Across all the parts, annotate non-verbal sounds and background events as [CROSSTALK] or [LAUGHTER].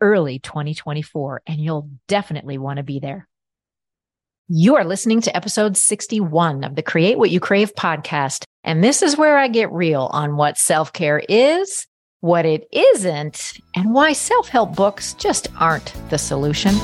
early 2024, and you'll definitely want to be there. You are listening to episode 61 of the Create What You Crave podcast. And this is where I get real on what self care is, what it isn't, and why self help books just aren't the solution.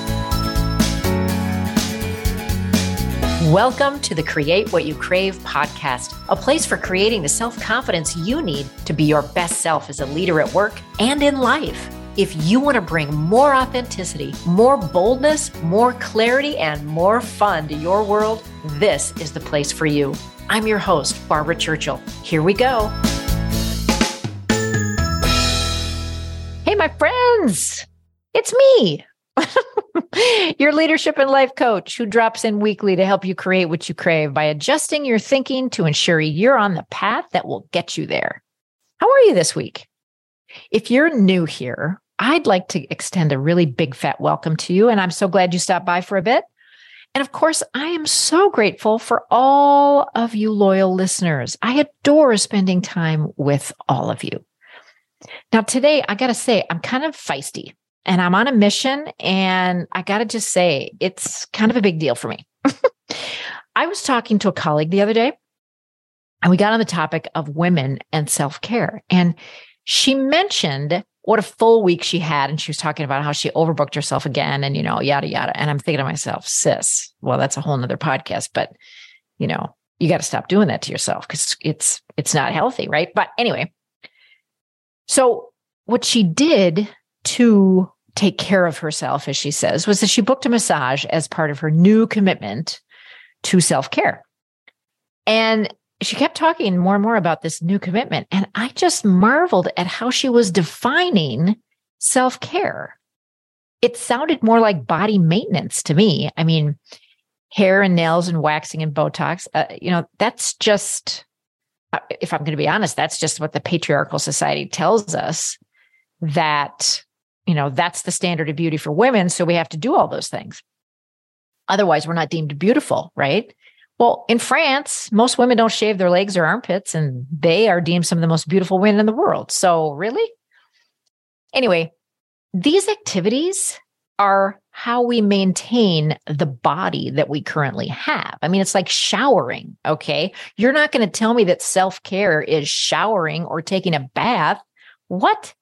Welcome to the Create What You Crave podcast, a place for creating the self confidence you need to be your best self as a leader at work and in life. If you want to bring more authenticity, more boldness, more clarity, and more fun to your world, this is the place for you. I'm your host, Barbara Churchill. Here we go. Hey, my friends, it's me. [LAUGHS] your leadership and life coach who drops in weekly to help you create what you crave by adjusting your thinking to ensure you're on the path that will get you there. How are you this week? If you're new here, I'd like to extend a really big fat welcome to you. And I'm so glad you stopped by for a bit. And of course, I am so grateful for all of you loyal listeners. I adore spending time with all of you. Now, today, I got to say, I'm kind of feisty and I'm on a mission. And I got to just say, it's kind of a big deal for me. [LAUGHS] I was talking to a colleague the other day, and we got on the topic of women and self care. And she mentioned what a full week she had. And she was talking about how she overbooked herself again and, you know, yada, yada. And I'm thinking to myself, sis, well, that's a whole nother podcast, but, you know, you got to stop doing that to yourself because it's, it's not healthy. Right. But anyway, so what she did to take care of herself, as she says, was that she booked a massage as part of her new commitment to self care. And she kept talking more and more about this new commitment. And I just marveled at how she was defining self care. It sounded more like body maintenance to me. I mean, hair and nails and waxing and Botox, uh, you know, that's just, uh, if I'm going to be honest, that's just what the patriarchal society tells us that, you know, that's the standard of beauty for women. So we have to do all those things. Otherwise, we're not deemed beautiful, right? Well, in France, most women don't shave their legs or armpits, and they are deemed some of the most beautiful women in the world. So, really? Anyway, these activities are how we maintain the body that we currently have. I mean, it's like showering, okay? You're not going to tell me that self care is showering or taking a bath. What?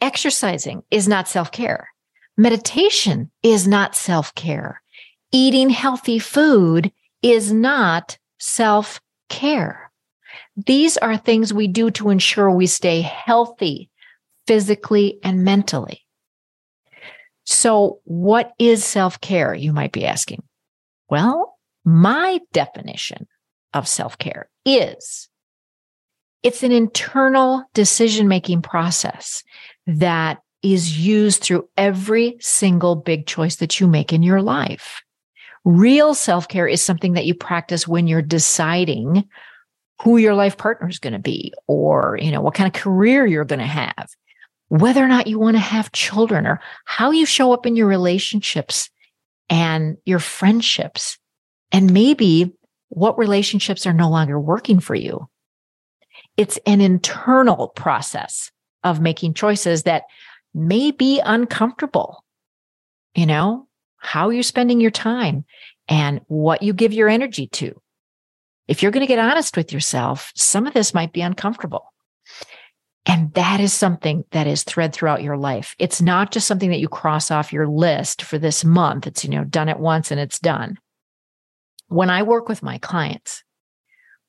Exercising is not self care. Meditation is not self care eating healthy food is not self care. These are things we do to ensure we stay healthy physically and mentally. So, what is self care? You might be asking. Well, my definition of self care is it's an internal decision making process that is used through every single big choice that you make in your life. Real self care is something that you practice when you're deciding who your life partner is going to be or, you know, what kind of career you're going to have, whether or not you want to have children or how you show up in your relationships and your friendships. And maybe what relationships are no longer working for you. It's an internal process of making choices that may be uncomfortable. You know, how you're spending your time and what you give your energy to. If you're going to get honest with yourself, some of this might be uncomfortable. And that is something that is thread throughout your life. It's not just something that you cross off your list for this month. It's, you know, done it once and it's done. When I work with my clients,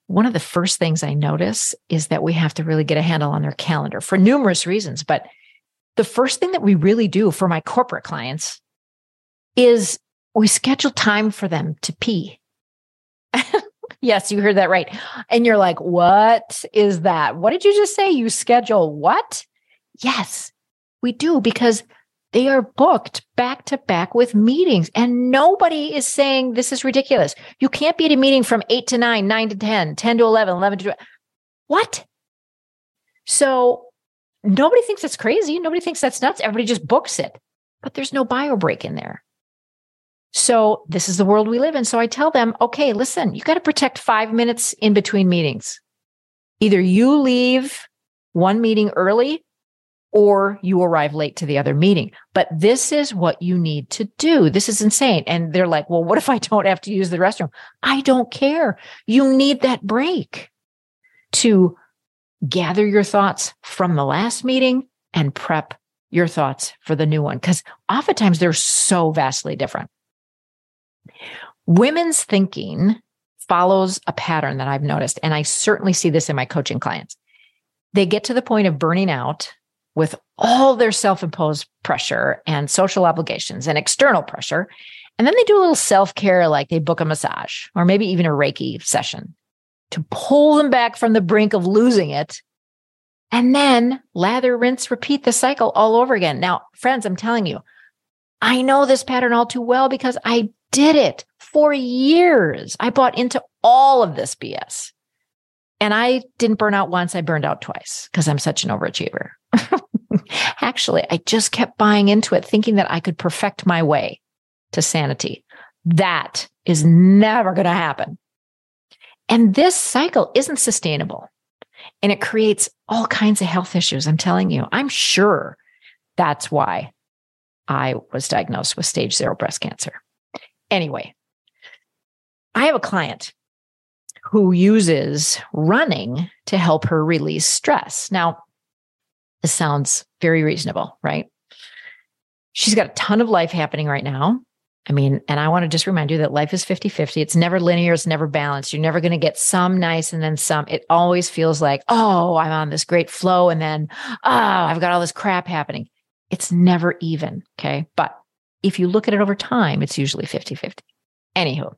one of the first things I notice is that we have to really get a handle on their calendar for numerous reasons. But the first thing that we really do for my corporate clients is we schedule time for them to pee. [LAUGHS] yes, you heard that right. And you're like, what is that? What did you just say? You schedule what? Yes, we do because They are booked back to back with meetings, and nobody is saying this is ridiculous. You can't be at a meeting from eight to nine, nine to 10, 10 to 11, 11 to 12. What? So nobody thinks that's crazy. Nobody thinks that's nuts. Everybody just books it, but there's no bio break in there. So this is the world we live in. So I tell them, okay, listen, you got to protect five minutes in between meetings. Either you leave one meeting early or you arrive late to the other meeting. But this is what you need to do. This is insane. And they're like, well, what if I don't have to use the restroom? I don't care. You need that break to gather your thoughts from the last meeting and prep your thoughts for the new one. Because oftentimes they're so vastly different. Women's thinking follows a pattern that I've noticed. And I certainly see this in my coaching clients. They get to the point of burning out with all their self imposed pressure and social obligations and external pressure. And then they do a little self care, like they book a massage or maybe even a Reiki session to pull them back from the brink of losing it. And then lather, rinse, repeat the cycle all over again. Now, friends, I'm telling you, I know this pattern all too well because I did it for years. I bought into all of this BS. And I didn't burn out once, I burned out twice because I'm such an overachiever. [LAUGHS] Actually, I just kept buying into it, thinking that I could perfect my way to sanity. That is never going to happen. And this cycle isn't sustainable and it creates all kinds of health issues. I'm telling you, I'm sure that's why I was diagnosed with stage zero breast cancer. Anyway, I have a client who uses running to help her release stress. Now, this sounds very reasonable, right? She's got a ton of life happening right now. I mean, and I want to just remind you that life is 50 50. It's never linear, it's never balanced. You're never going to get some nice and then some. It always feels like, oh, I'm on this great flow. And then, oh, I've got all this crap happening. It's never even. Okay. But if you look at it over time, it's usually 50 50. Anywho,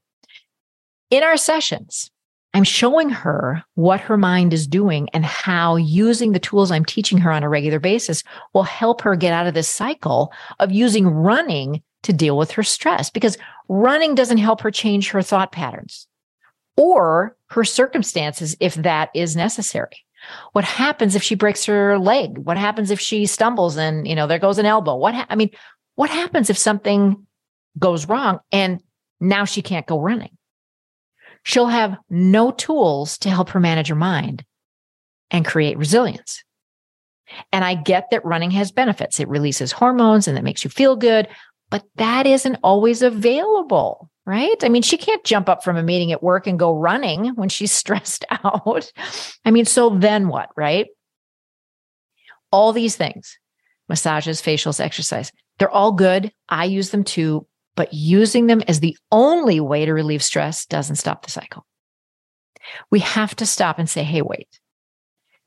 in our sessions, I'm showing her what her mind is doing and how using the tools I'm teaching her on a regular basis will help her get out of this cycle of using running to deal with her stress because running doesn't help her change her thought patterns or her circumstances if that is necessary. What happens if she breaks her leg? What happens if she stumbles and, you know, there goes an elbow? What ha- I mean, what happens if something goes wrong and now she can't go running? she'll have no tools to help her manage her mind and create resilience. And I get that running has benefits. It releases hormones and that makes you feel good, but that isn't always available, right? I mean, she can't jump up from a meeting at work and go running when she's [LAUGHS] stressed out. I mean, so then what, right? All these things, massages, facials, exercise, they're all good. I use them too, but using them as the only way to relieve stress doesn't stop the cycle. We have to stop and say, hey, wait.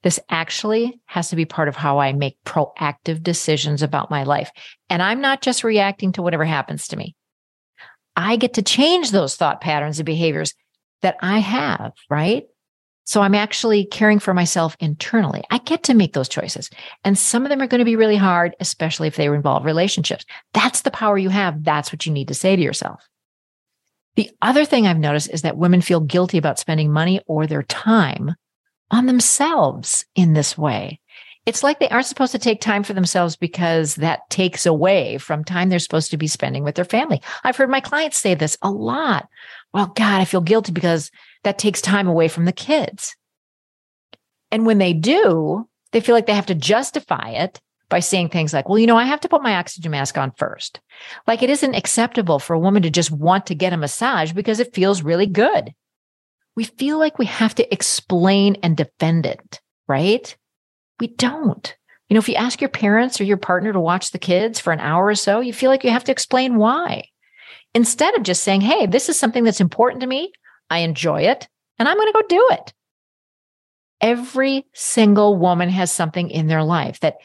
This actually has to be part of how I make proactive decisions about my life. And I'm not just reacting to whatever happens to me. I get to change those thought patterns and behaviors that I have, right? So I'm actually caring for myself internally. I get to make those choices. And some of them are going to be really hard, especially if they involve relationships. That's the power you have. That's what you need to say to yourself. The other thing I've noticed is that women feel guilty about spending money or their time on themselves in this way. It's like they aren't supposed to take time for themselves because that takes away from time they're supposed to be spending with their family. I've heard my clients say this a lot. Well, God, I feel guilty because that takes time away from the kids. And when they do, they feel like they have to justify it by saying things like, well, you know, I have to put my oxygen mask on first. Like it isn't acceptable for a woman to just want to get a massage because it feels really good. We feel like we have to explain and defend it, right? We don't. You know, if you ask your parents or your partner to watch the kids for an hour or so, you feel like you have to explain why. Instead of just saying, hey, this is something that's important to me. I enjoy it, and I'm going to go do it. Every single woman has something in their life that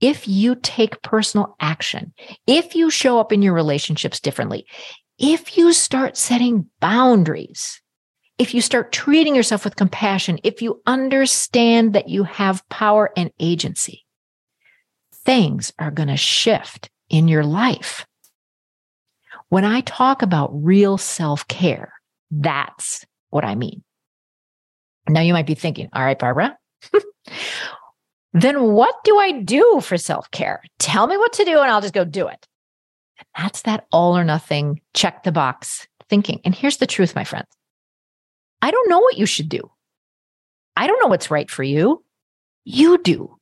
if you take personal action, if you show up in your relationships differently, if you start setting boundaries, if you start treating yourself with compassion, if you understand that you have power and agency, things are going to shift in your life. When I talk about real self care, that's what I mean. Now you might be thinking, all right, Barbara, [LAUGHS] then what do I do for self care? Tell me what to do and I'll just go do it. And that's that all or nothing, check the box thinking. And here's the truth, my friends I don't know what you should do. I don't know what's right for you. You do.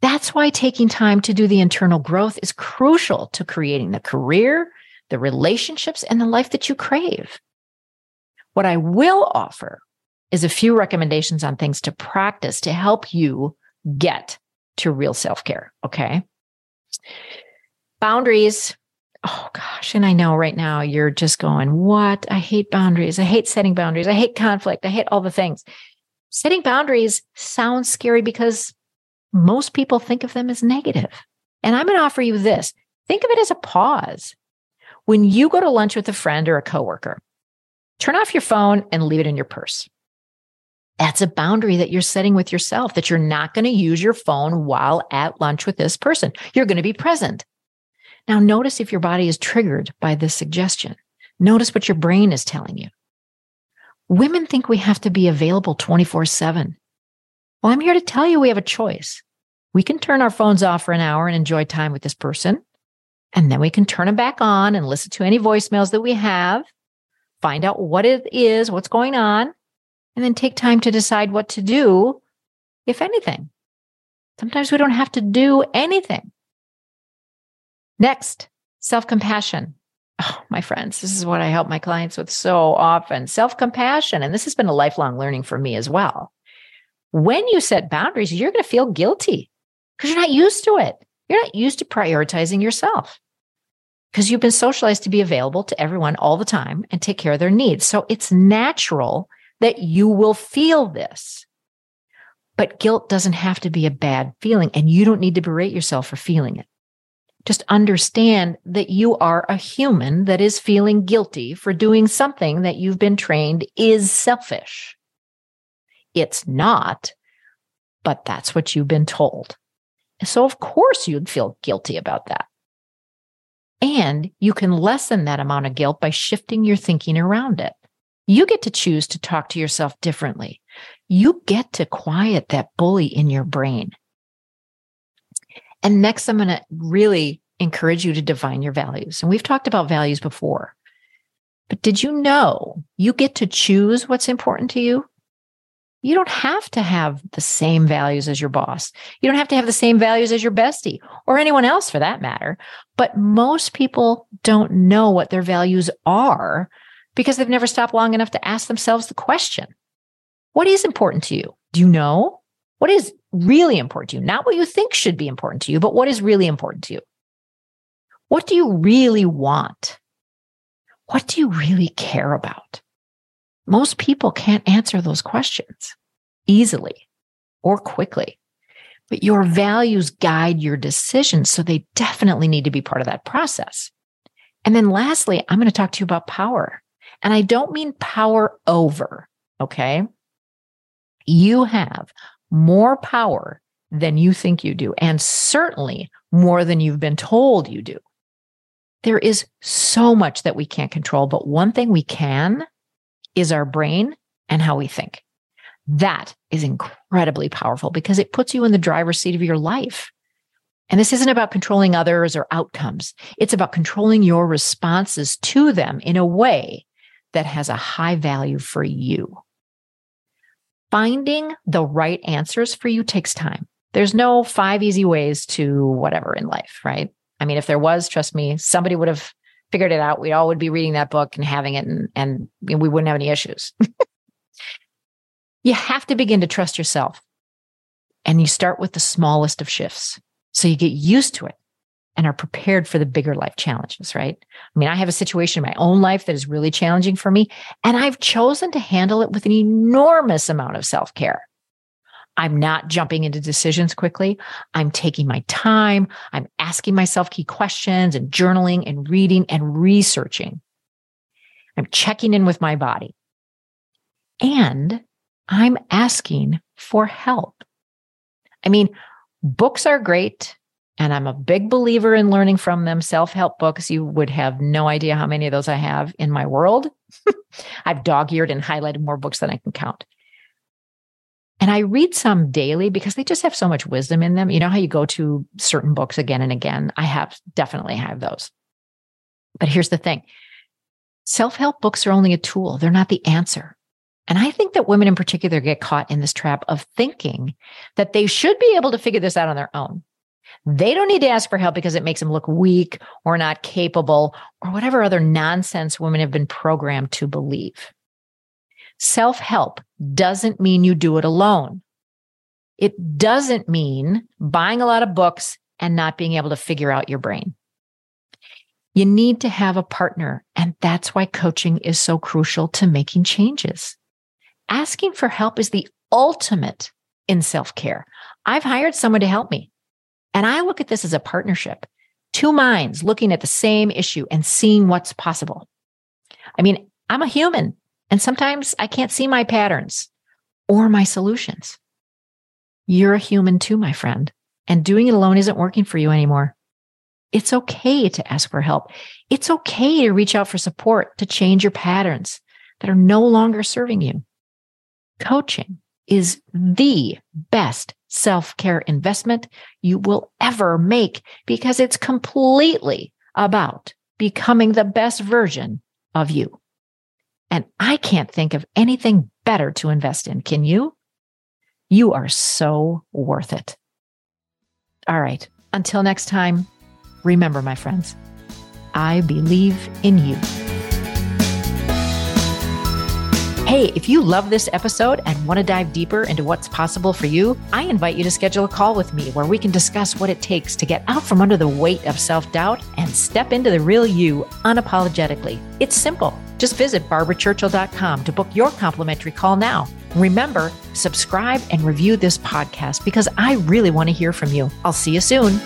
That's why taking time to do the internal growth is crucial to creating the career, the relationships, and the life that you crave. What I will offer is a few recommendations on things to practice to help you get to real self care. Okay. Boundaries. Oh gosh. And I know right now you're just going, what? I hate boundaries. I hate setting boundaries. I hate conflict. I hate all the things. Setting boundaries sounds scary because most people think of them as negative. And I'm going to offer you this think of it as a pause. When you go to lunch with a friend or a coworker, turn off your phone and leave it in your purse. That's a boundary that you're setting with yourself that you're not going to use your phone while at lunch with this person. You're going to be present. Now, notice if your body is triggered by this suggestion. Notice what your brain is telling you. Women think we have to be available 24 7. Well, I'm here to tell you we have a choice. We can turn our phones off for an hour and enjoy time with this person. And then we can turn them back on and listen to any voicemails that we have, find out what it is, what's going on, and then take time to decide what to do, if anything. Sometimes we don't have to do anything. Next, self compassion. Oh, my friends, this is what I help my clients with so often self compassion. And this has been a lifelong learning for me as well. When you set boundaries, you're going to feel guilty because you're not used to it. You're not used to prioritizing yourself because you've been socialized to be available to everyone all the time and take care of their needs. So it's natural that you will feel this. But guilt doesn't have to be a bad feeling, and you don't need to berate yourself for feeling it. Just understand that you are a human that is feeling guilty for doing something that you've been trained is selfish. It's not, but that's what you've been told. So, of course, you'd feel guilty about that. And you can lessen that amount of guilt by shifting your thinking around it. You get to choose to talk to yourself differently. You get to quiet that bully in your brain. And next, I'm going to really encourage you to define your values. And we've talked about values before. But did you know you get to choose what's important to you? You don't have to have the same values as your boss. You don't have to have the same values as your bestie or anyone else for that matter. But most people don't know what their values are because they've never stopped long enough to ask themselves the question What is important to you? Do you know? What is really important to you? Not what you think should be important to you, but what is really important to you? What do you really want? What do you really care about? Most people can't answer those questions easily or quickly, but your values guide your decisions. So they definitely need to be part of that process. And then lastly, I'm going to talk to you about power. And I don't mean power over, okay? You have more power than you think you do, and certainly more than you've been told you do. There is so much that we can't control, but one thing we can is our brain and how we think. That is incredibly powerful because it puts you in the driver's seat of your life. And this isn't about controlling others or outcomes. It's about controlling your responses to them in a way that has a high value for you. Finding the right answers for you takes time. There's no five easy ways to whatever in life, right? I mean, if there was, trust me, somebody would have figured it out. We all would be reading that book and having it, and, and we wouldn't have any issues. [LAUGHS] you have to begin to trust yourself. And you start with the smallest of shifts. So you get used to it and are prepared for the bigger life challenges, right? I mean, I have a situation in my own life that is really challenging for me, and I've chosen to handle it with an enormous amount of self care. I'm not jumping into decisions quickly. I'm taking my time. I'm asking myself key questions and journaling and reading and researching. I'm checking in with my body. And I'm asking for help. I mean, books are great And I'm a big believer in learning from them. Self help books, you would have no idea how many of those I have in my world. [LAUGHS] I've dog eared and highlighted more books than I can count. And I read some daily because they just have so much wisdom in them. You know how you go to certain books again and again? I have definitely have those. But here's the thing self help books are only a tool, they're not the answer. And I think that women in particular get caught in this trap of thinking that they should be able to figure this out on their own. They don't need to ask for help because it makes them look weak or not capable or whatever other nonsense women have been programmed to believe. Self help doesn't mean you do it alone. It doesn't mean buying a lot of books and not being able to figure out your brain. You need to have a partner. And that's why coaching is so crucial to making changes. Asking for help is the ultimate in self care. I've hired someone to help me. And I look at this as a partnership, two minds looking at the same issue and seeing what's possible. I mean, I'm a human and sometimes I can't see my patterns or my solutions. You're a human too, my friend, and doing it alone isn't working for you anymore. It's okay to ask for help. It's okay to reach out for support to change your patterns that are no longer serving you. Coaching is the best self care investment you will ever make because it's completely about becoming the best version of you. And I can't think of anything better to invest in. Can you? You are so worth it. All right. Until next time, remember, my friends, I believe in you. Hey, if you love this episode and want to dive deeper into what's possible for you, I invite you to schedule a call with me where we can discuss what it takes to get out from under the weight of self doubt and step into the real you unapologetically. It's simple. Just visit barbarachurchill.com to book your complimentary call now. Remember, subscribe and review this podcast because I really want to hear from you. I'll see you soon.